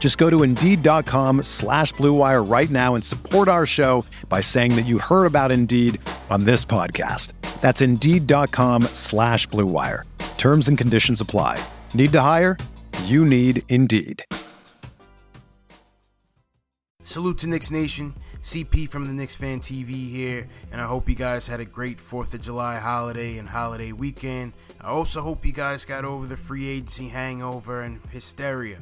Just go to Indeed.com slash BlueWire right now and support our show by saying that you heard about Indeed on this podcast. That's Indeed.com slash BlueWire. Terms and conditions apply. Need to hire? You need Indeed. Salute to Knicks Nation. CP from the Knicks Fan TV here, and I hope you guys had a great 4th of July holiday and holiday weekend. I also hope you guys got over the free agency hangover and hysteria.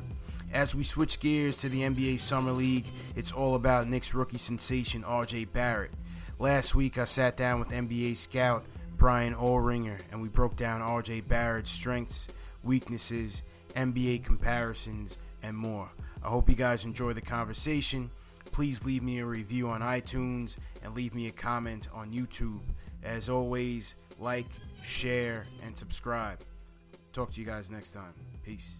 As we switch gears to the NBA Summer League, it's all about Knicks rookie sensation RJ Barrett. Last week, I sat down with NBA scout Brian Oelringer, and we broke down RJ Barrett's strengths, weaknesses, NBA comparisons, and more. I hope you guys enjoy the conversation. Please leave me a review on iTunes and leave me a comment on YouTube. As always, like, share, and subscribe. Talk to you guys next time. Peace.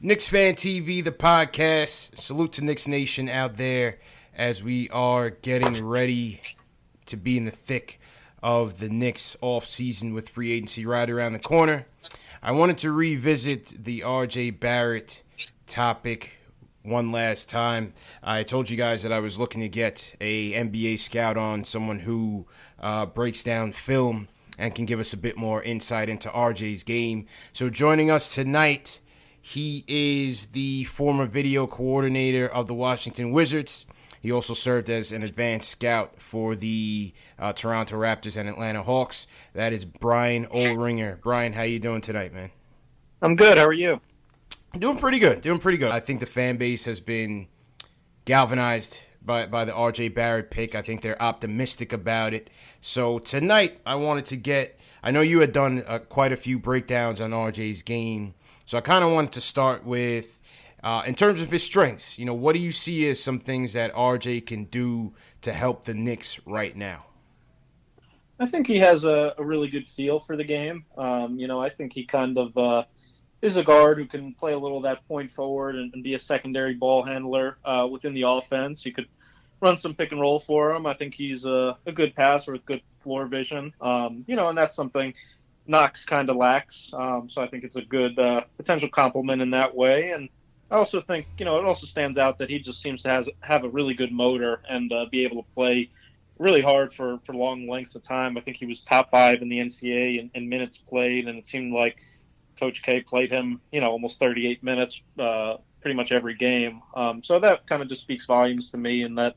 Knicks Fan TV, the podcast. Salute to Knicks Nation out there as we are getting ready to be in the thick of the Knicks off season with free agency right around the corner. I wanted to revisit the RJ Barrett topic one last time. I told you guys that I was looking to get a NBA scout on, someone who uh, breaks down film and can give us a bit more insight into RJ's game. So joining us tonight, he is the former video coordinator of the Washington Wizards. He also served as an advanced scout for the uh, Toronto Raptors and Atlanta Hawks. That is Brian Oelringer. Brian, how you doing tonight, man? I'm good. How are you? Doing pretty good. Doing pretty good. I think the fan base has been galvanized by by the RJ Barrett pick. I think they're optimistic about it. So tonight, I wanted to get. I know you had done uh, quite a few breakdowns on RJ's game, so I kind of wanted to start with uh, in terms of his strengths, you know, what do you see as some things that RJ can do to help the Knicks right now? I think he has a, a really good feel for the game. Um, you know, I think he kind of uh, is a guard who can play a little of that point forward and, and be a secondary ball handler uh, within the offense. He could run some pick and roll for him. I think he's a, a good passer with good floor vision. Um, you know, and that's something Knox kind of lacks. Um, so I think it's a good uh, potential compliment in that way. And I also think you know it also stands out that he just seems to has have a really good motor and uh, be able to play really hard for for long lengths of time. I think he was top five in the NCAA in, in minutes played, and it seemed like Coach K played him you know almost 38 minutes uh, pretty much every game. Um, so that kind of just speaks volumes to me, and that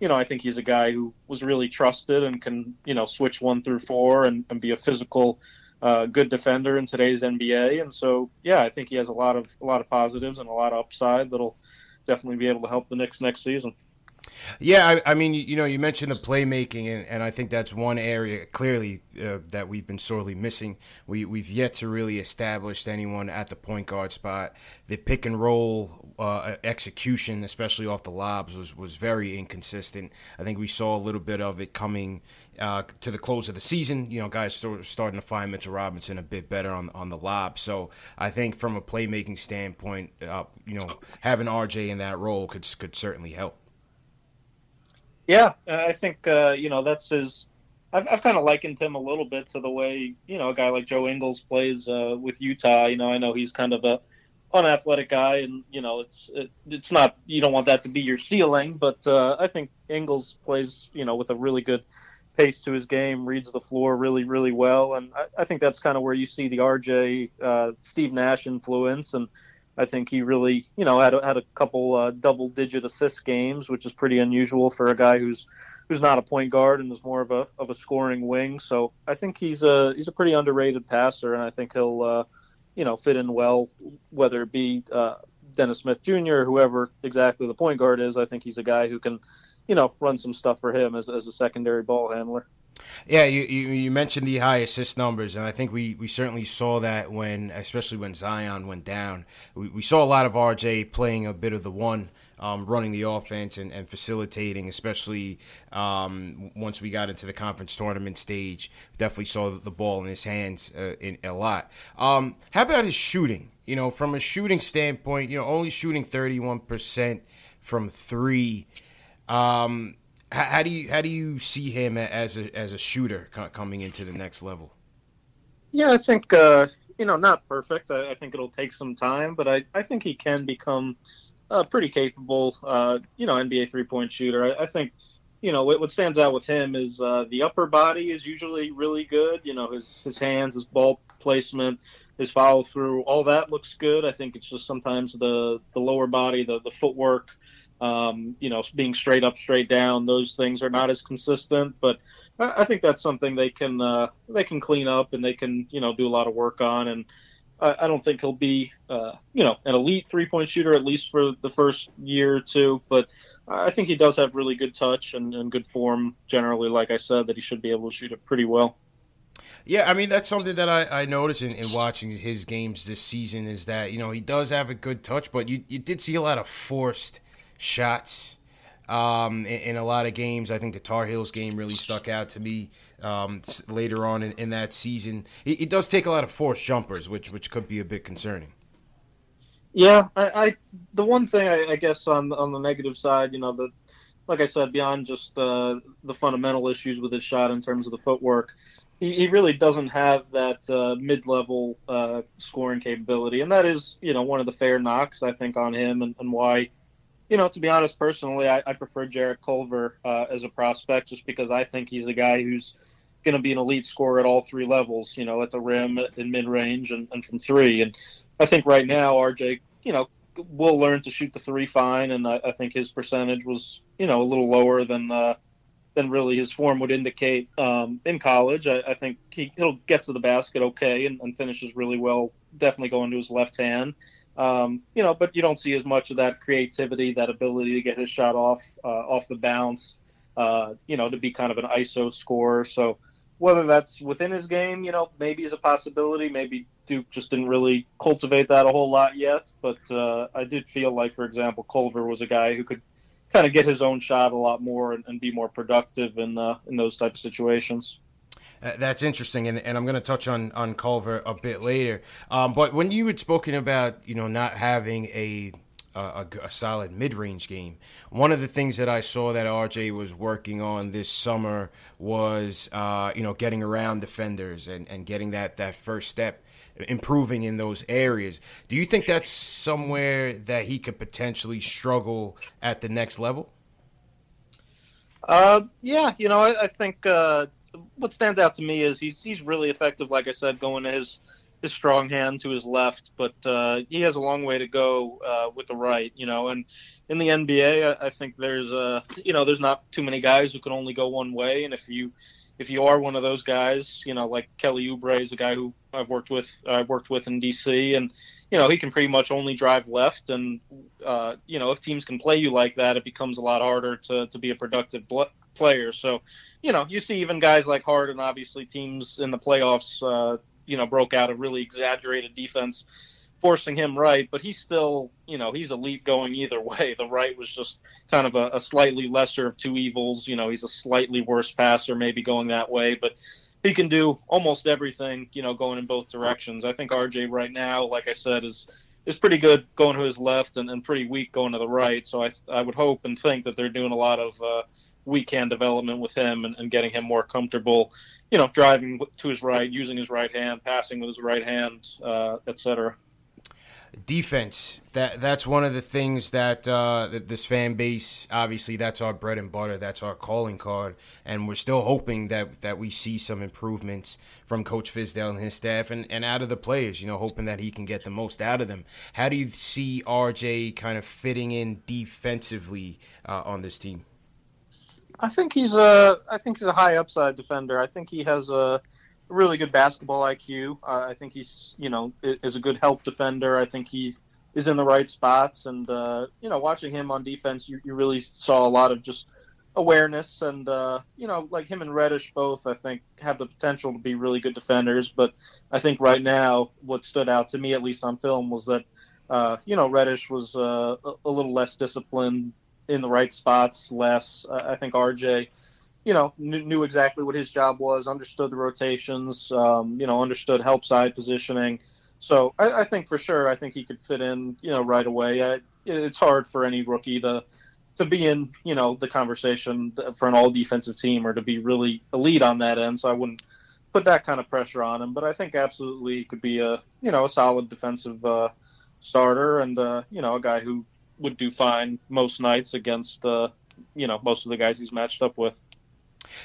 you know I think he's a guy who was really trusted and can you know switch one through four and, and be a physical good defender in today's NBA, and so yeah, I think he has a lot of a lot of positives and a lot of upside that'll definitely be able to help the Knicks next season. Yeah, I, I, mean, you know, you mentioned the playmaking, and, and I think that's one area clearly uh, that we've been sorely missing. We we've yet to really establish anyone at the point guard spot. The pick and roll uh, execution, especially off the lobs, was was very inconsistent. I think we saw a little bit of it coming uh, to the close of the season. You know, guys start, starting to find Mitchell Robinson a bit better on on the lob. So I think from a playmaking standpoint, uh, you know, having RJ in that role could could certainly help. Yeah, I think uh, you know that's his. I've, I've kind of likened him a little bit to the way you know a guy like Joe Ingles plays uh, with Utah. You know, I know he's kind of a unathletic guy, and you know it's it, it's not you don't want that to be your ceiling, but uh, I think Ingles plays you know with a really good pace to his game, reads the floor really really well, and I, I think that's kind of where you see the RJ uh, Steve Nash influence and I think he really, you know, had had a couple uh, double-digit assist games, which is pretty unusual for a guy who's who's not a point guard and is more of a of a scoring wing. So I think he's a he's a pretty underrated passer, and I think he'll, uh, you know, fit in well, whether it be uh, Dennis Smith Jr. or whoever exactly the point guard is. I think he's a guy who can, you know, run some stuff for him as as a secondary ball handler. Yeah, you, you, you mentioned the high assist numbers, and I think we, we certainly saw that when, especially when Zion went down. We, we saw a lot of RJ playing a bit of the one, um, running the offense and, and facilitating, especially um, once we got into the conference tournament stage. Definitely saw the ball in his hands uh, in, a lot. Um, how about his shooting? You know, from a shooting standpoint, you know, only shooting 31% from three. Um, how, how, do you how do you see him as a as a shooter coming into the next level? Yeah, I think uh, you know not perfect. I, I, think it'll take some time, but I, I think he can become a pretty capable uh, you know NBA three point shooter. I, I, think you know what, what stands out with him is uh, the upper body is usually really good. You know his his hands, his ball placement, his follow through, all that looks good. I think it's just sometimes the the lower body, the the footwork um, you know, being straight up, straight down, those things are not as consistent. But I, think that's something they can uh, they can clean up and they can you know do a lot of work on. And I, I don't think he'll be uh, you know an elite three point shooter at least for the first year or two, but. I think he does have really good touch and, and good form generally. Like I said, that he should be able to shoot it pretty well. Yeah, I mean that's something that I, I noticed in, in, watching his games this season is that you know he does have a good touch, but you you did see a lot of forced shots um, in, in, a lot of games. I think the Tar Heels game really stuck out to me um, later on in, in that season. It, it, does take a lot of forced jumpers, which which could be a bit concerning. Yeah, I, I the one thing I, I, guess on on the negative side, you know, the like I said, beyond just uh, the fundamental issues with his shot in terms of the footwork, he, he really doesn't have that uh, mid-level uh, scoring capability, and that is, you know, one of the fair knocks I think on him, and, and why you know, to be honest, personally, I, I prefer Jarrett Culver uh, as a prospect just because I think he's a guy who's going to be an elite scorer at all three levels, you know, at the rim, in mid range, and, and from three. And I think right now, RJ, you know, will learn to shoot the three fine, and I, I think his percentage was, you know, a little lower than uh, than really his form would indicate um, in college. I, I think he, he'll get to the basket okay and, and finishes really well, definitely going to his left hand. Um, you know, but you don't see as much of that creativity, that ability to get his shot off uh, off the bounce. Uh, you know, to be kind of an ISO scorer. So whether that's within his game, you know, maybe is a possibility. Maybe Duke just didn't really cultivate that a whole lot yet. But uh, I did feel like, for example, Culver was a guy who could kind of get his own shot a lot more and, and be more productive in uh, in those type of situations. Uh, that's interesting, and, and I'm going to touch on on Culver a bit later. Um, but when you had spoken about you know not having a a, a, solid mid-range game. One of the things that I saw that RJ was working on this summer was, uh, you know, getting around defenders and, and getting that, that first step, improving in those areas. Do you think that's somewhere that he could potentially struggle at the next level? Uh, yeah, you know, I, I think uh, what stands out to me is he's he's really effective. Like I said, going to his his strong hand to his left, but uh, he has a long way to go uh, with the right. You know, and in the NBA, I, I think there's uh, you know there's not too many guys who can only go one way, and if you if you are one of those guys, you know, like Kelly Oubre is a guy who I've worked with I've worked with in DC, and you know he can pretty much only drive left, and uh, you know if teams can play you like that, it becomes a lot harder to to be a productive bl- player. So you know, you see even guys like Harden, obviously teams in the playoffs, uh, you know, broke out a really exaggerated defense, forcing him right, but he's still, you know, he's elite going either way. The right was just kind of a, a slightly lesser of two evils. You know, he's a slightly worse passer, maybe going that way, but he can do almost everything, you know, going in both directions. I think RJ right now, like I said, is is pretty good going to his left and, and pretty weak going to the right. So I I would hope and think that they're doing a lot of uh, weak hand development with him and, and, getting him more comfortable, you know, driving to his right, using his right hand, passing with his right hand, uh, etc. defense. That that's one of the things that, uh, that this fan base obviously that's our bread and butter that's our calling card and we're still hoping that that we see some improvements from coach Fizdale and his staff and, and out of the players you know hoping that he can get the most out of them. How do you see RJ kind of fitting in defensively uh, on this team I think he's a I think he's a high upside defender I think he has a really good basketball IQ. Uh, I think he's, you know, is a good help defender. I think he is in the right spots, and uh, you know, watching him on defense, you, you really saw a lot of just awareness, and uh, you know, like him and Reddish both, I think have the potential to be really good defenders. But I think right now, what stood out to me, at least on film, was that uh, you know Reddish was uh, a little less disciplined in the right spots, less. I think RJ you know, knew, knew, exactly what his job was, understood the rotations, um, you know, understood help side positioning. So I, I, think for sure, I think he could fit in, you know, right away. I, it's hard for any rookie to to be in, you know, the conversation for an all defensive team or to be really elite on that end. So I wouldn't put that kind of pressure on him. But I think absolutely he could be a, you know, a solid defensive uh, starter and uh, you know a guy who would do fine most nights against, uh, you know, most of the guys he's matched up with.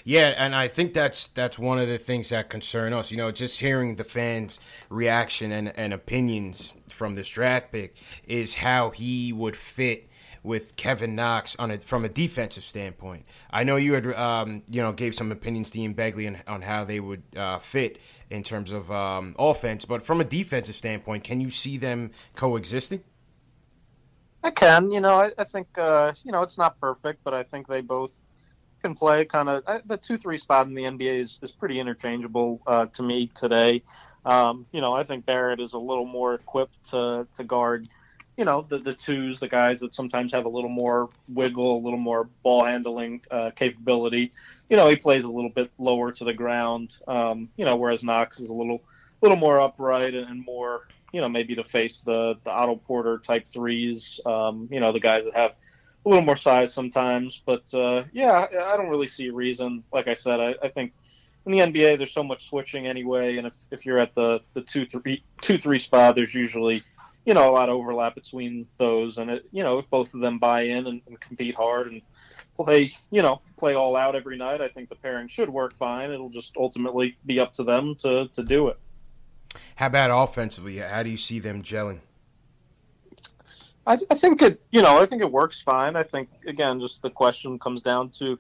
Yeah, and I think that's that's one of the things that concern us. You know, just hearing the fans' reaction and, and opinions from this draft pick is how he would fit with Kevin Knox on a, from a defensive standpoint. I know you had um, you know gave some opinions to Ian Begley on, on how they would uh, fit in terms of um, offense, but from a defensive standpoint, can you see them coexisting? I can. You know, I, I think uh, you know it's not perfect, but I think they both can play kind of the two three spot in the NBA is, is pretty interchangeable uh, to me today. Um, you know, I think Barrett is a little more equipped to, to guard, you know, the, the twos, the guys that sometimes have a little more wiggle, a little more ball handling uh, capability. You know, he plays a little bit lower to the ground, um, you know, whereas Knox is a little little more upright and more, you know, maybe to face the, the Otto Porter type threes, um, you know, the guys that have a little more size sometimes. But uh, yeah, I don't really see a reason. Like I said, I, I, think in the NBA there's so much switching anyway, and if, if you're at the, the two three two three spot, there's usually you know a lot of overlap between those, and it, you know if both of them buy in and, and compete hard and play you know play all out every night, I think the pairing should work fine. It'll just ultimately be up to them to to do it. How about offensively? How do you see them gelling? I, I think it, you know, I think it works fine. I think again, just the question comes down to,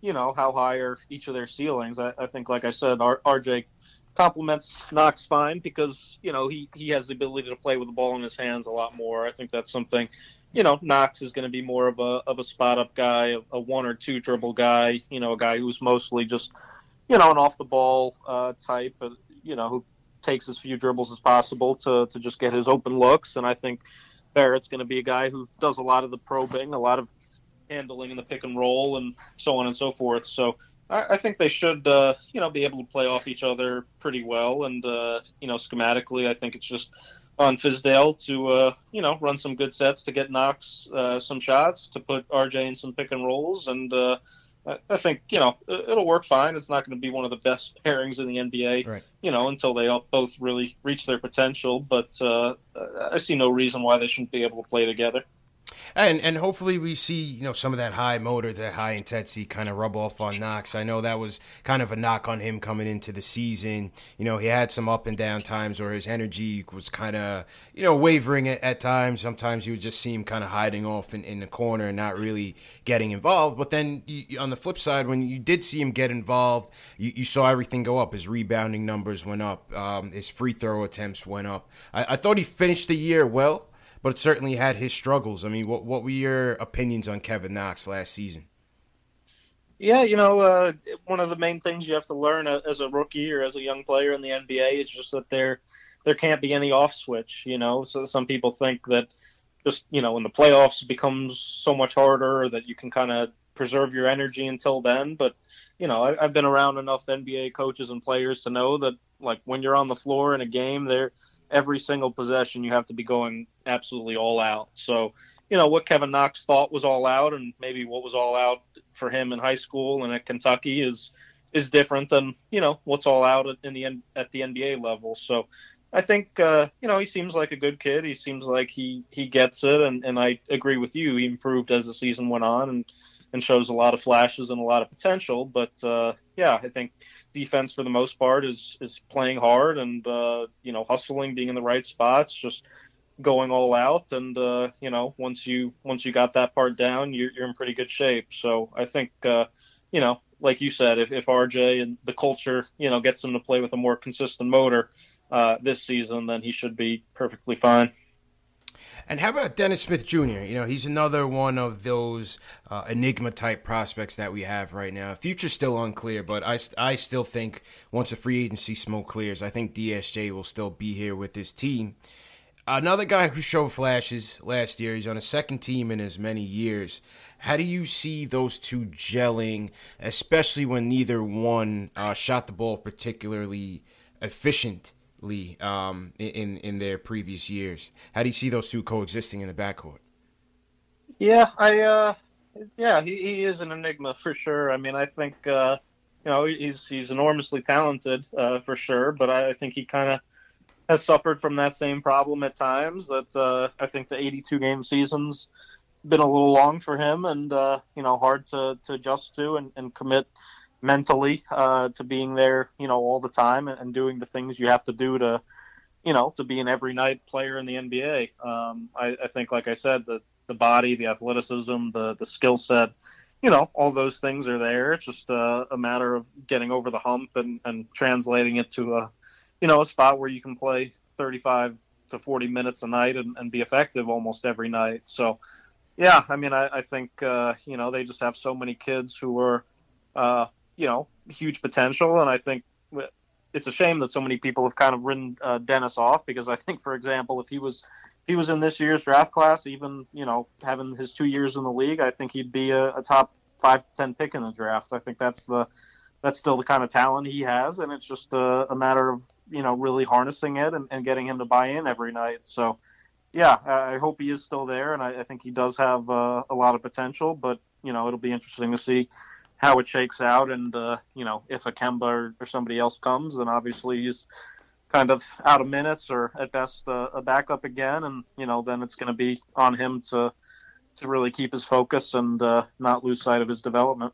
you know, how high are each of their ceilings. I, I think, like I said, R, RJ complements Knox fine because you know he he has the ability to play with the ball in his hands a lot more. I think that's something. You know, Knox is going to be more of a of a spot up guy, a, a one or two dribble guy. You know, a guy who's mostly just, you know, an off the ball uh, type. Uh, you know, who takes as few dribbles as possible to to just get his open looks. And I think Barrett's going to be a guy who does a lot of the probing, a lot of handling in the pick and roll, and so on and so forth. So I, I think they should, uh, you know, be able to play off each other pretty well. And uh, you know, schematically, I think it's just on Fizdale to, uh, you know, run some good sets to get Knox uh, some shots, to put RJ in some pick and rolls, and I think you know it'll work fine. It's not going to be one of the best pairings in the NBA, right. you know, until they both really reach their potential. But uh, I see no reason why they shouldn't be able to play together and and hopefully we see you know some of that high motor, that high intensity kind of rub off on Knox. I know that was kind of a knock on him coming into the season. You know, he had some up and down times where his energy was kind of you know wavering at, at, times. Sometimes you would just see him kind of hiding off in, in the corner and not really getting involved. But then you, on the flip side, when you did see him get involved, you, you saw everything go up. His rebounding numbers went up. Um, his free throw attempts went up. I, I thought he finished the year well but certainly had his struggles. I mean, what what were your opinions on Kevin Knox last season? Yeah, you know, uh, one of the main things you have to learn as a rookie or as a young player in the NBA is just that there there can't be any off switch. You know, so some people think that just you know when the playoffs becomes so much harder that you can kind of preserve your energy until then. But you know, I, have been around enough NBA coaches and players to know that like when you're on the floor in a game, there every single possession you have to be going absolutely all out. So, you know, what Kevin Knox thought was all out and maybe what was all out for him in high school and at Kentucky is is different than, you know, what's all out in the at the NBA level. So, I think uh, you know he seems like a good kid. He seems like he he gets it, and and I agree with you. He improved as the season went on, and and shows a lot of flashes and a lot of potential. But uh, yeah, I think defense for the most part is is playing hard and uh, you know hustling, being in the right spots, just going all out. And uh, you know once you once you got that part down, you're, you're in pretty good shape. So I think uh, you know like you said, if, if RJ and the culture you know gets him to play with a more consistent motor uh, this season, then he should be perfectly fine. And how about Dennis Smith Jr.? You know, he's another one of those uh, enigma type prospects that we have right now. Future's still unclear, but I, I still think once the free agency smoke clears, I think DSJ will still be here with his team. Another guy who showed flashes last year, he's on a second team in as many years. How do you see those two gelling, especially when neither one uh, shot the ball particularly efficient um, in in their previous years. How do you see those two coexisting in the backcourt? Yeah, I uh, yeah, he, he is an enigma for sure. I mean, I think uh, you know he's he's enormously talented uh, for sure, but I, I think he kind of has suffered from that same problem at times. That uh, I think the 82 game seasons been a little long for him, and uh, you know hard to, to adjust to and, and commit mentally uh, to being there, you know, all the time and, and, doing the things you have to do to, you know, to be an every night player in the NBA. Um, I, I, think, like I said, the the body, the athleticism, the the skill set, you know, all those things are there. It's just a, a matter of getting over the hump and, and translating it to a, you know, a spot where you can play 35 to 40 minutes a night and, and be effective almost every night. So, yeah, I mean, I, I think, uh, you know, they just have so many kids who are, uh, you know, huge potential. And I think it's a shame that so many people have kind of written uh, Dennis off because I think, for example, if he was if he was in this year's draft class, even you know having his two years in the league, I think he'd be a, a top five to ten pick in the draft. I think that's the that's still the kind of talent he has, and it's just a, a matter of you know really harnessing it and, and, getting him to buy in every night. So, yeah, I hope he is still there, and I, I think he does have uh, a lot of potential. But you know, it'll be interesting to see how it shakes out. And uh, you know, if a Kemba or, or, somebody else comes, then obviously he's kind of out of minutes or at best uh, a backup again. And you know, then it's going to be on him to to really keep his focus and uh, not lose sight of his development.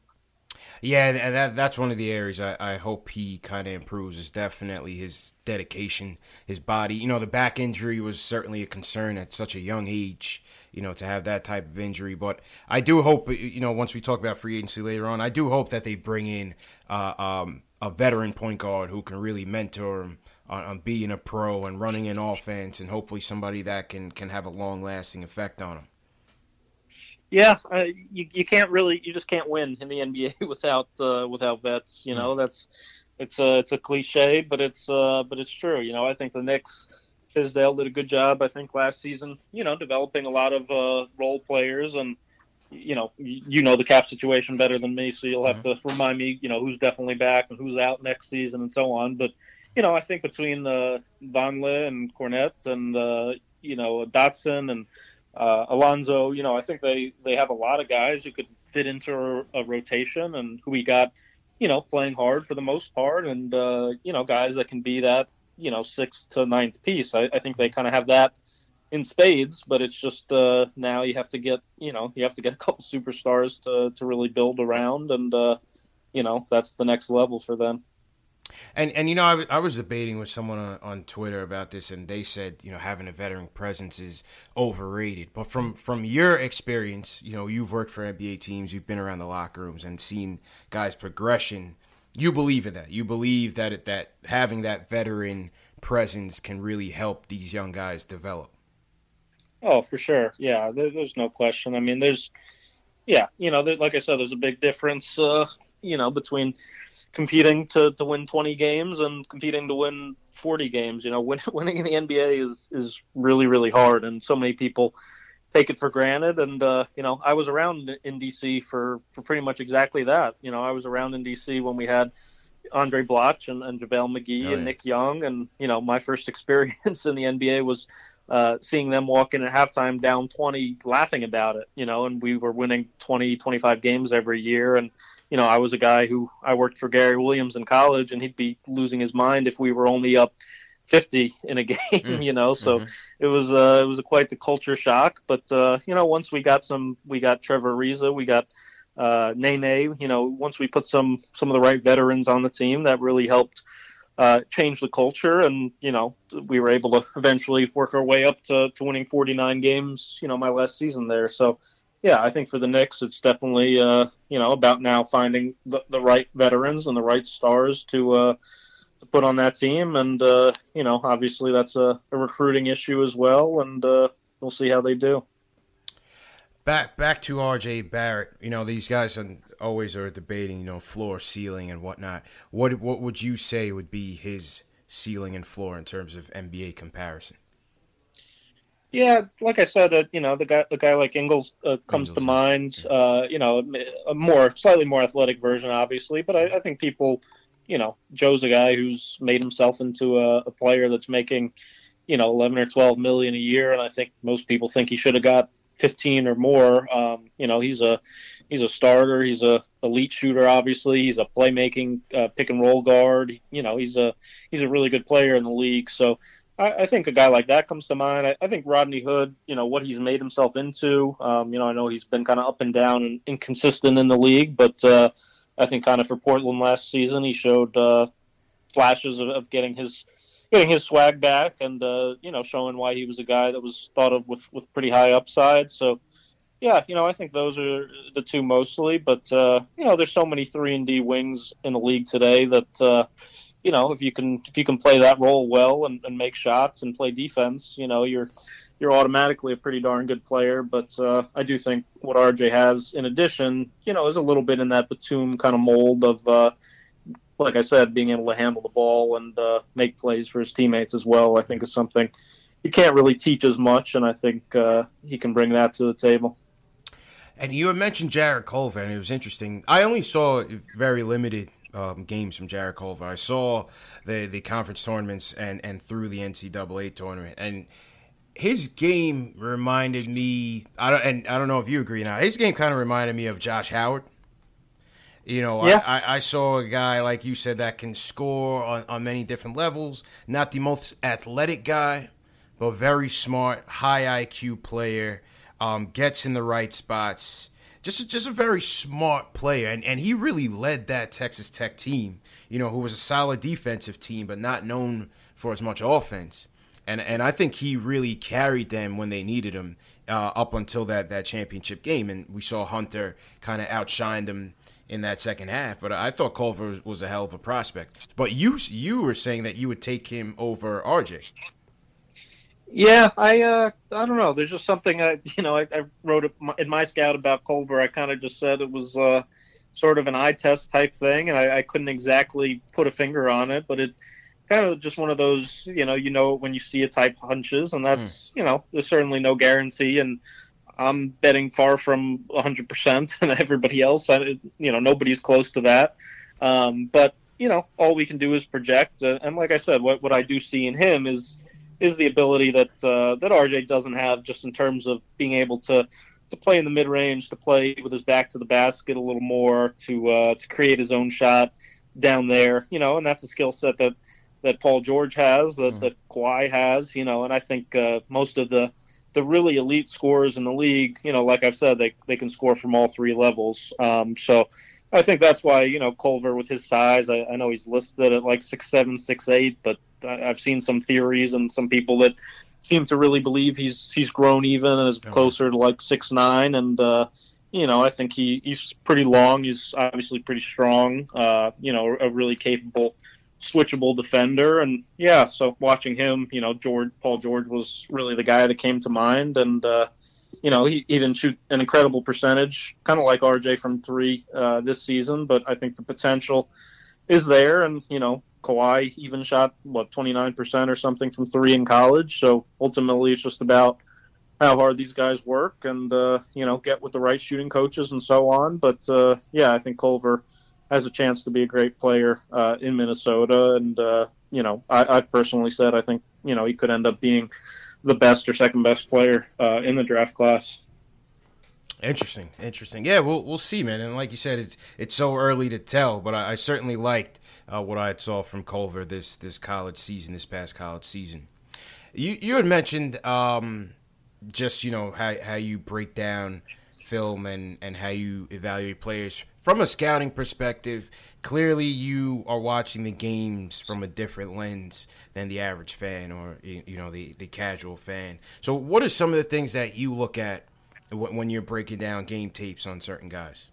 Yeah, and that that's one of the areas I, I hope he kind of improves is definitely his dedication, his body. You know, the back injury was certainly a concern at such a young age. You know, to have that type of injury, but I do hope you know once we talk about free agency later on, I do hope that they bring in uh, um, a veteran point guard who can really mentor him on, on being a pro and running an offense, and hopefully somebody that can can have a long lasting effect on him. Yeah, uh, you you can't really you just can't win in the NBA without uh, without vets. You know that's it's a it's a cliche, but it's uh, but it's true. You know I think the Knicks. Fizdale did a good job, I think, last season. You know, developing a lot of uh, role players, and you know, you know the cap situation better than me, so you'll have mm-hmm. to remind me, you know, who's definitely back and who's out next season and so on. But you know, I think between uh, Vonleh and Kornet and uh, you know Dotson and uh, Allonzo, you know, I think they they have a lot of guys who could fit into a, a rotation and who we got, you know, playing hard for the most part, and uh, you know, guys that can be that you know sixth to ninth piece. I, I think they kind of have that in spades, but it's just uh, now you have to get you know you have to get a couple superstars to to really build around, and uh, you know that's the next level for them. And and you know, I, I was debating with someone on, on Twitter about this, and they said you know having a veteran presence is overrated. But from from your experience, you know, you've worked for NBA teams, you've been around the locker rooms and seen guys' progression. You believe in that. You believe that it, that having that veteran presence can really help these young guys develop. Oh, for sure. Yeah, there, there's no question. I mean, there's, yeah, you know, there, like I said, there's a big difference, uh, you know, between competing to, to win 20 games and competing to win 40 games. You know, win, winning in the NBA is is really really hard, and so many people take it for granted. And uh, you know, I was around in DC for for pretty much exactly that. You know, I was around in DC when we had Andre Blatche and, and JaVale McGee oh, and Nick Young, and you know, my first experience in the NBA was. Uh, seeing them walk in at halftime down 20 laughing about it you know and we were winning 20 25 games every year and you know, I was a guy who I worked for Gary Williams in college, and he'd be losing his mind if we were only up 50 in a game, mm. you know. So mm-hmm. it was uh, it was a quite the culture shock. But uh, you know, once we got some, we got Trevor Ariza, we got uh, Nene. You know, once we put some some of the right veterans on the team, that really helped uh, change the culture. And you know, we were able to eventually work our way up to, to winning 49 games. You know, my last season there. So yeah, I think for the Knicks, it's definitely uh, you know about now finding the, the right veterans and the right stars to uh, to put on that team, and uh, you know obviously that's a, a recruiting issue as well, and uh, we'll see how they do. Back back to R.J. Barrett. You know these guys always are debating you know floor, ceiling, and whatnot. What what would you say would be his ceiling and floor in terms of NBA comparison? Yeah, like I said, uh, you know, the guy, the guy like Ingles uh, comes Ingles, to mind. Uh, you know, a more, slightly more athletic version, obviously, but I, I, think people, you know, Joe's a guy who's made himself into a, a, player that's making, you know, eleven or twelve million a year, and I think most people think he should have got fifteen or more. Um, you know, he's a he's a starter. He's a elite shooter. Obviously, he's a playmaking uh, pick and roll guard. You know, he's a he's a really good player in the league. So I, I, think a guy like that comes to mind. I, I, think Rodney Hood, you know, what he's made himself into. Um, you know, I know he's been kind of up and down and inconsistent in the league, but uh, I think kind of for Portland last season, he showed uh, flashes of, of, getting his getting his swag back and uh, you know showing why he was a guy that was thought of with with pretty high upside. So. Yeah, you know, I think those are the two mostly, but uh, you know, there's so many three and D wings in the league today that uh, you know, if you can if you can play that role well and, and make shots and play defense, you know, you're you're automatically a pretty darn good player. But uh, I do think what RJ has in addition, you know, is a little bit in that Batum kind of mold of, uh, like I said, being able to handle the ball and uh, make plays for his teammates as well. I think is something you can't really teach as much, and I think uh, he can bring that to the table. And you mentioned Jarrett Culver, and it was interesting. I only saw very limited um, games from Jarrett Culver. I saw the the conference tournaments and and through the NCAA tournament, and his game reminded me. I don't and I don't know if you agree now. His game kind of reminded me of Josh Howard. You know, yeah. I, I, saw a guy like you said that can score on, on many different levels. Not the most athletic guy, but very smart, high IQ player. Um, gets in the right spots just just a very smart player, and and he really led that Texas Tech team. You know, who was a solid defensive team, but not known for as much offense. And and I think he really carried them when they needed him uh, up until that that championship game, and we saw Hunter kind of outshine them in that second half. But I thought Culver was a hell of a prospect. But you you were saying that you would take him over RJ. Yeah, I uh, I don't know. There's just something I you know I, I wrote in my scout about Culver. I kind of just said it was uh, sort of an eye test type thing, and I, I couldn't exactly put a finger on it, but it kind of just one of those you know you know when you see a type hunches, and that's mm. you know there's certainly no guarantee, and I'm betting far from 100 percent, and everybody else, I, you know, nobody's close to that. Um, but you know, all we can do is project, uh, and like I said, what what I do see in him is is the ability that uh, that RJ doesn't have, just in terms of being able to to play in the mid range, to play with his back to the basket a little more, to uh, to create his own shot down there, you know, and that's a skill set that that Paul George has, that, mm. that Kawhi has, you know, and I think uh, most of the the really elite scorers in the league, you know, like I've said, they they can score from all three levels. Um, so I think that's why you know Culver with his size, I, I know he's listed at like six seven, six eight, but I've seen some theories and some people that seem to really believe he's he's grown even and is closer to like six nine and uh, you know I think he, he's pretty long. He's obviously pretty strong. Uh, you know, a really capable switchable defender and yeah. So watching him, you know, George Paul George was really the guy that came to mind and. Uh, you know, he even shoot an incredible percentage, kind of like RJ from three uh, this season. But I think the potential is there, and you know, Kawhi even shot what 29% or something from three in college. So ultimately, it's just about how hard these guys work and uh, you know get with the right shooting coaches and so on. But uh, yeah, I think Culver has a chance to be a great player uh, in Minnesota, and uh, you know I, I personally said I think you know he could end up being the best or second best player uh, in the draft class. Interesting, interesting. Yeah, we'll we'll see, man. And like you said, it's it's so early to tell, but I, I certainly liked uh, what I saw from Culver this this college season, this past college season. You you had mentioned um, just you know how how you break down film and and how you evaluate players from a scouting perspective. Clearly, you are watching the games from a different lens than the average fan or you know the the casual fan. So, what are some of the things that you look at when you're breaking down game tapes on certain guys?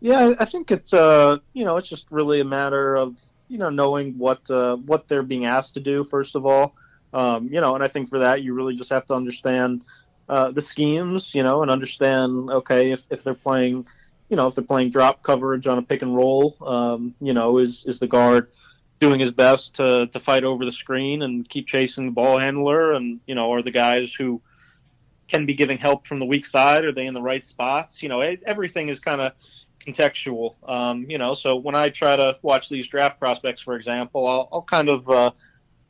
Yeah, I think it's uh, you know, it's just really a matter of you know knowing what uh, what they're being asked to do first of all. Um, you know, and I think for that you really just have to understand uh, the schemes, you know, and understand okay if, if they're playing, you know, if they're playing drop coverage on a pick and roll, um, you know, is is the guard doing his best to to fight over the screen and keep chasing the ball handler, and you know, are the guys who can be giving help from the weak side? Are they in the right spots? You know, everything is kind of contextual. Um, you know, so when I try to watch these draft prospects, for example, I'll, I'll kind of, uh,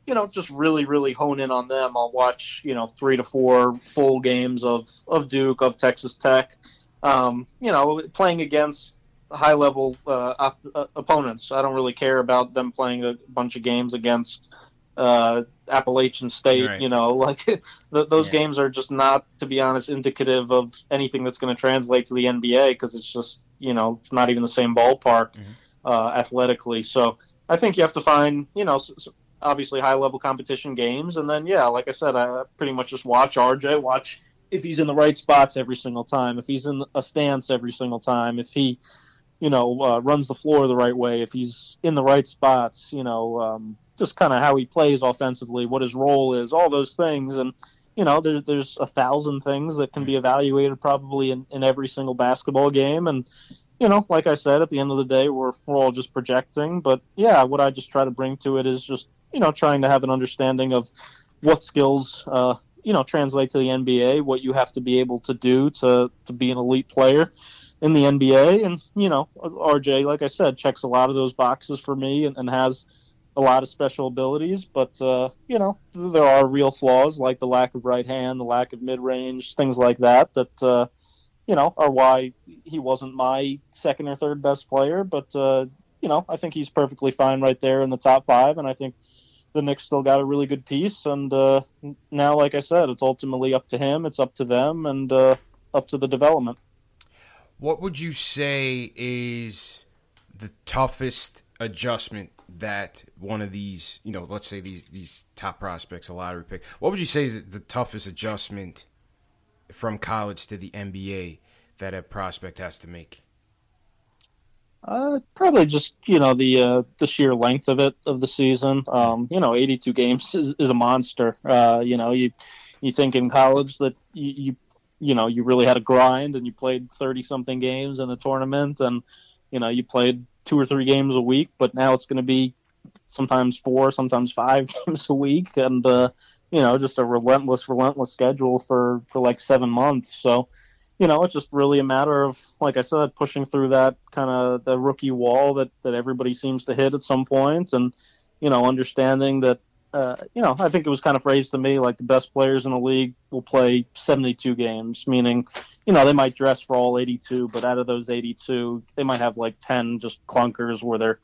you know, just really, really hone in on them. I'll watch, you know, three to four full games of, of Duke, of Texas Tech, um, you know, playing against high level uh, op- uh, opponents. I don't really care about them playing a bunch of games against uh, Appalachian State. Right. You know, like th- those yeah. games are just not, to be honest, indicative of anything that's going to translate to the NBA because it's just you know it's not even the same ballpark mm-hmm. uh, athletically. So I think you have to find you know obviously high level competition games, and then yeah, like I said, I pretty much just watch RJ, watch if he's in the right spots every single time, if he's in a stance every single time, if he you know uh, runs the floor the right way, if he's in the right spots, you know. Um, just kind of how he plays offensively, what his role is, all those things. And, you know, there, there's a thousand things that can be evaluated probably in, in every single basketball game. And, you know, like I said, at the end of the day, we're, we're all just projecting. But yeah, what I just try to bring to it is just, you know, trying to have an understanding of what skills, uh, you know, translate to the NBA, what you have to be able to do to, to be an elite player in the NBA. And, you know, RJ, like I said, checks a lot of those boxes for me and, and has – a lot of special abilities, but uh, you know there are real flaws like the lack of right hand, the lack of mid range, things like that. That uh, you know are why he wasn't my second or third best player. But uh, you know I think he's perfectly fine right there in the top five, and I think the Knicks still got a really good piece. And uh, now, like I said, it's ultimately up to him. It's up to them, and uh, up to the development. What would you say is the toughest adjustment that one of these, you know, let's say these these top prospects, a lottery pick, what would you say is the toughest adjustment from college to the NBA that a prospect has to make? Uh, probably just you know the uh, the sheer length of it of the season. Um, you know, 82 games is, is a monster. Uh, you know, you you think in college that you, you you know you really had a grind and you played 30 something games in the tournament and you know you played two or three games a week, but now it's going to be sometimes four, sometimes five games a week, and uh, you know, just a relentless, relentless schedule for for like seven months. So, you know, it's just really a matter of, like I said, pushing through that kind of the rookie wall that that everybody seems to hit at some point, and you know, understanding that uh, you know, I think it was kind of phrased to me like the best players in the league will play 72 games, meaning, you know, they might dress for all 82, but out of those 82, they might have like 10 just clunkers where they're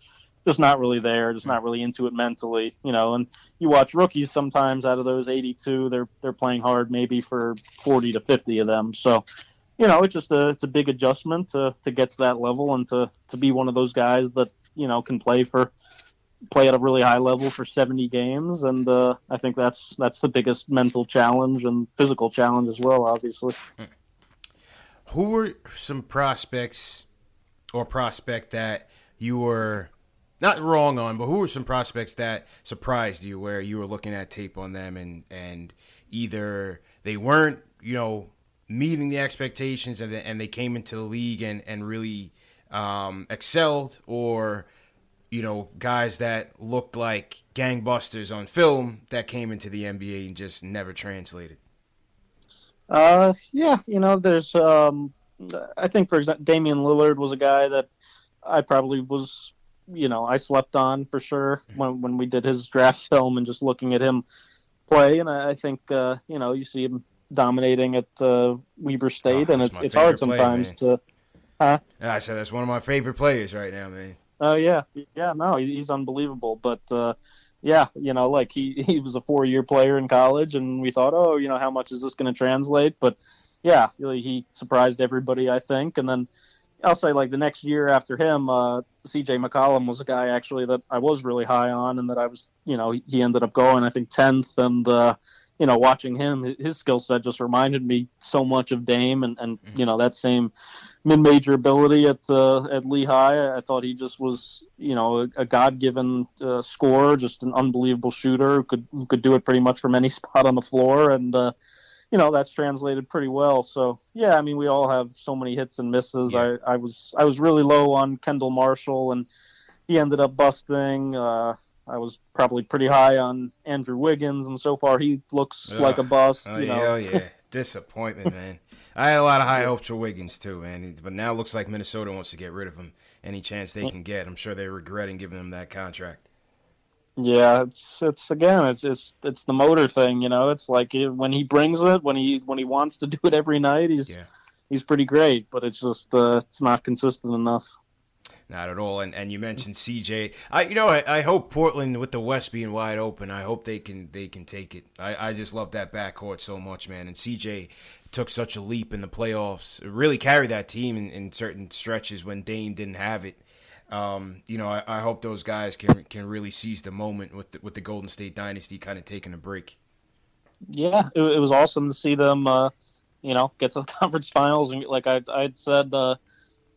just not really there, just not really into it mentally, you know. And you watch rookies sometimes out of those 82, they're they're playing hard maybe for 40 to 50 of them. So, you know, it's just a it's a big adjustment to to get to that level and to to be one of those guys that you know can play for play at a really high level for 70 games, and uh, I think that's that's the biggest mental challenge and physical challenge as well. Obviously. Who were some prospects or prospect that you were not wrong on, but who were some prospects that surprised you, where you were looking at tape on them and and either they weren't, you know, meeting the expectations and, and they came into the league and and really um, excelled, or you know, guys that looked like gangbusters on film that came into the NBA and just never translated? Uh, yeah, you know, there's, um, I think, for example, Damian Lillard was a guy that I probably was, you know, I slept on for sure mm-hmm. when, when we did his draft film and just looking at him play. And I, I think, uh, you know, you see him dominating at uh, Weber State, oh, and it's it's hard sometimes player, to. Huh? I said that's one of my favorite players right now, man. Oh uh, yeah, yeah. No, he's unbelievable. But uh, yeah, you know, like he he was a four year player in college, and we thought, oh, you know, how much is this going to translate? But yeah, really, he surprised everybody, I think. And then I'll say like the next year after him, uh, C.J. McCollum was a guy actually that I was really high on, and that I was, you know, he ended up going I think tenth, and uh, you know, watching him, his skill set just reminded me so much of Dame, and and mm-hmm. you know that same mid-major ability at uh, at Lehigh. I thought he just was, you know, a, a God-given uh, scorer, just an unbelievable shooter who could who could do it pretty much from any spot on the floor, and uh, you know that's translated pretty well. So yeah, I mean we all have so many hits and misses. Yeah. I, I was I was really low on Kendall Marshall, and he ended up busting. Uh, I was probably pretty high on Andrew Wiggins, and so far he looks Ugh. like a bust. Oh, you know? oh yeah, disappointment, man. I had a lot of high hopes for Wiggins too, man. But now it looks like Minnesota wants to get rid of him any chance they can get. I'm sure they're regretting giving him that contract. Yeah, it's it's again, it's it's it's the motor thing, you know. It's like when he brings it, when he when he wants to do it every night, he's yeah. he's pretty great. But it's just uh, it's not consistent enough. Not at all. And and you mentioned CJ. I you know I, I hope Portland with the West being wide open. I hope they can they can take it. I, I just love that backcourt so much, man. And CJ took such a leap in the playoffs. Really carried that team in, in certain stretches when Dame didn't have it. Um, you know, I, I, hope those guys can can really seize the moment with the, with the Golden State dynasty kind of taking a break. Yeah, it, it was awesome to see them. Uh, you know, get to the conference finals and like I I said. Uh,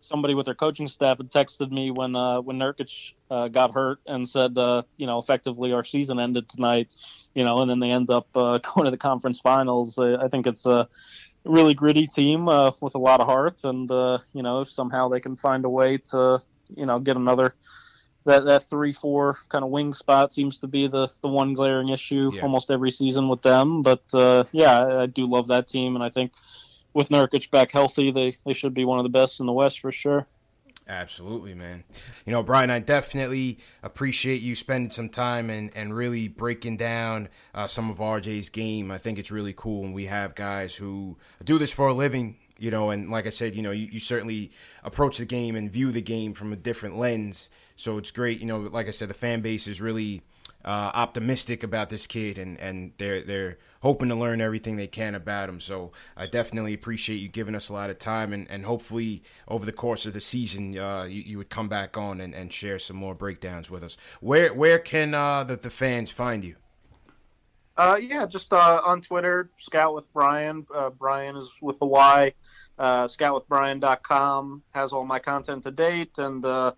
somebody with their coaching staff had texted me when uh, when Nurkic uh, got hurt and said, uh, you know, effectively our season ended tonight, you know, and then they end up uh, going to the conference finals. I think it's a really gritty team uh, with a lot of heart, and uh, you know, if somehow they can find a way to, you know, get another. That, that three four kind of wing spot seems to be the, the one glaring issue yeah. almost every season with them. But yeah, I, I do love that team, and I think with Nurkic back healthy, they they should be one of the best in the West for sure. Absolutely, man. You know, Bryan, I definitely appreciate you spending some time and, and really breaking down uh, some of RJ's game. I think it's really cool when we have guys who do this for a living, you know, and like I said, you know, you, you certainly approach the game and view the game from a different lens. So it's great, you know, like I said, the fan base is really uh, optimistic about this kid and, and they're, they're hoping to learn everything they can about him. So I definitely appreciate you giving us a lot of time, and, and hopefully over the course of the season, uh, you, you, would come back on and, and share some more breakdowns with us. Where where can uh, the, the fans find you? Uh, yeah, just uh, on Twitter, Scout with Bryan. Uh, Bryan is with a Y. Uh, scoutwithbryan.com has all my content to date, and uh,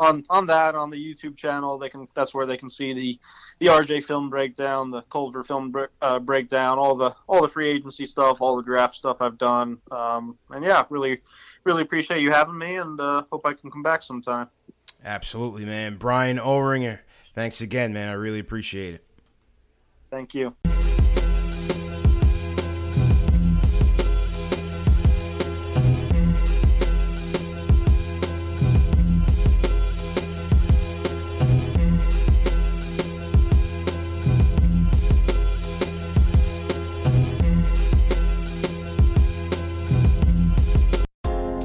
on on that on the YouTube channel. They can that's where they can see the the RJ film breakdown, the Culver film uh, breakdown, all the all the free agency stuff, all the draft stuff I've done. Um, and yeah, really really appreciate you having me, and uh, hope I can come back sometime. Absolutely, man. Bryan Oringher, thanks again, man. I really appreciate it. Thank you.